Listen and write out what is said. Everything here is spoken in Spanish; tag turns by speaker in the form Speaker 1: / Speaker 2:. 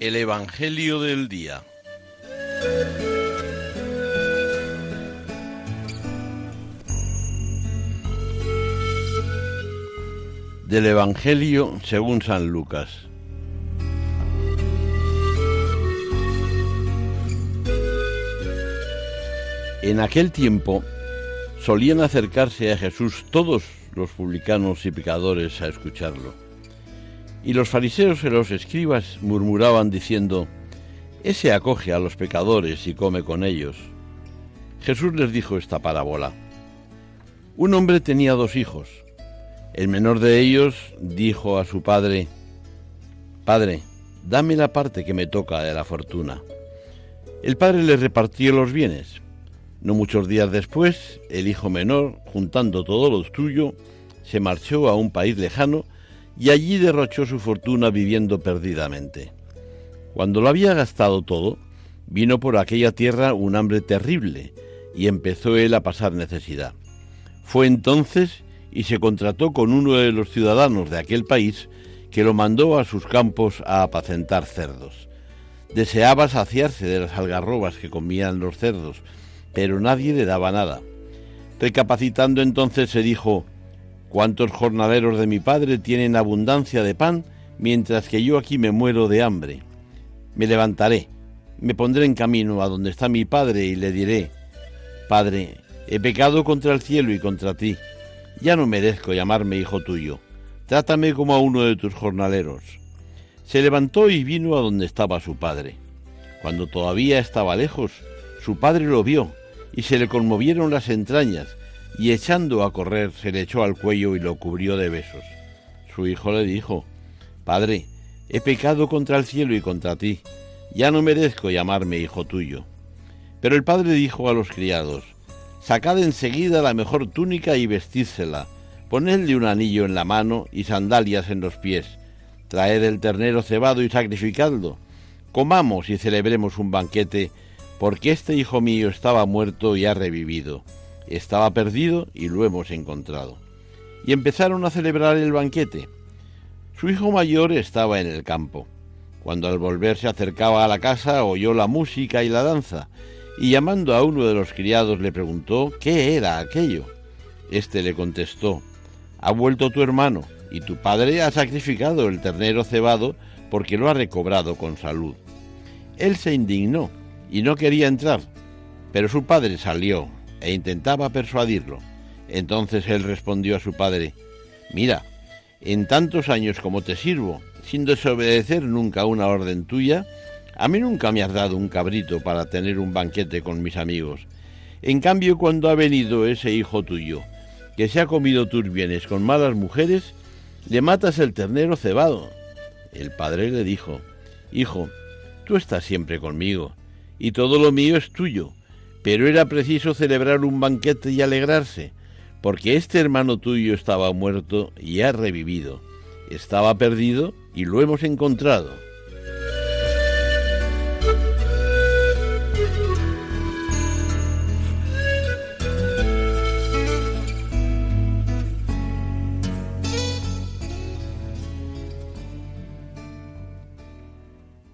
Speaker 1: El Evangelio del Día. Del Evangelio según San Lucas. En aquel tiempo solían acercarse a Jesús todos los publicanos y pecadores a escucharlo. Y los fariseos y los escribas murmuraban diciendo, Ese acoge a los pecadores y come con ellos. Jesús les dijo esta parábola. Un hombre tenía dos hijos. El menor de ellos dijo a su padre, Padre, dame la parte que me toca de la fortuna. El padre le repartió los bienes. No muchos días después, el hijo menor, juntando todo lo suyo, se marchó a un país lejano y allí derrochó su fortuna viviendo perdidamente. Cuando lo había gastado todo, vino por aquella tierra un hambre terrible y empezó él a pasar necesidad. Fue entonces y se contrató con uno de los ciudadanos de aquel país que lo mandó a sus campos a apacentar cerdos. Deseaba saciarse de las algarrobas que comían los cerdos, pero nadie le daba nada. Recapacitando entonces se dijo, ¿Cuántos jornaleros de mi padre tienen abundancia de pan, mientras que yo aquí me muero de hambre? Me levantaré, me pondré en camino a donde está mi padre y le diré, Padre, he pecado contra el cielo y contra ti, ya no merezco llamarme hijo tuyo, trátame como a uno de tus jornaleros. Se levantó y vino a donde estaba su padre. Cuando todavía estaba lejos, su padre lo vio y se le conmovieron las entrañas, y echando a correr se le echó al cuello y lo cubrió de besos. Su hijo le dijo, Padre, he pecado contra el cielo y contra ti, ya no merezco llamarme hijo tuyo. Pero el padre dijo a los criados, Sacad enseguida la mejor túnica y vestídsela, ponedle un anillo en la mano y sandalias en los pies, traed el ternero cebado y sacrificadlo, comamos y celebremos un banquete, porque este hijo mío estaba muerto y ha revivido estaba perdido y lo hemos encontrado. Y empezaron a celebrar el banquete. Su hijo mayor estaba en el campo. Cuando al volver se acercaba a la casa oyó la música y la danza, y llamando a uno de los criados le preguntó qué era aquello. Este le contestó, ha vuelto tu hermano, y tu padre ha sacrificado el ternero cebado porque lo ha recobrado con salud. Él se indignó y no quería entrar, pero su padre salió e intentaba persuadirlo. Entonces él respondió a su padre, Mira, en tantos años como te sirvo, sin desobedecer nunca una orden tuya, a mí nunca me has dado un cabrito para tener un banquete con mis amigos. En cambio, cuando ha venido ese hijo tuyo, que se ha comido tus bienes con malas mujeres, le matas el ternero cebado. El padre le dijo, Hijo, tú estás siempre conmigo, y todo lo mío es tuyo pero era preciso celebrar un banquete y alegrarse, porque este hermano tuyo estaba muerto y ha revivido, estaba perdido y lo hemos encontrado.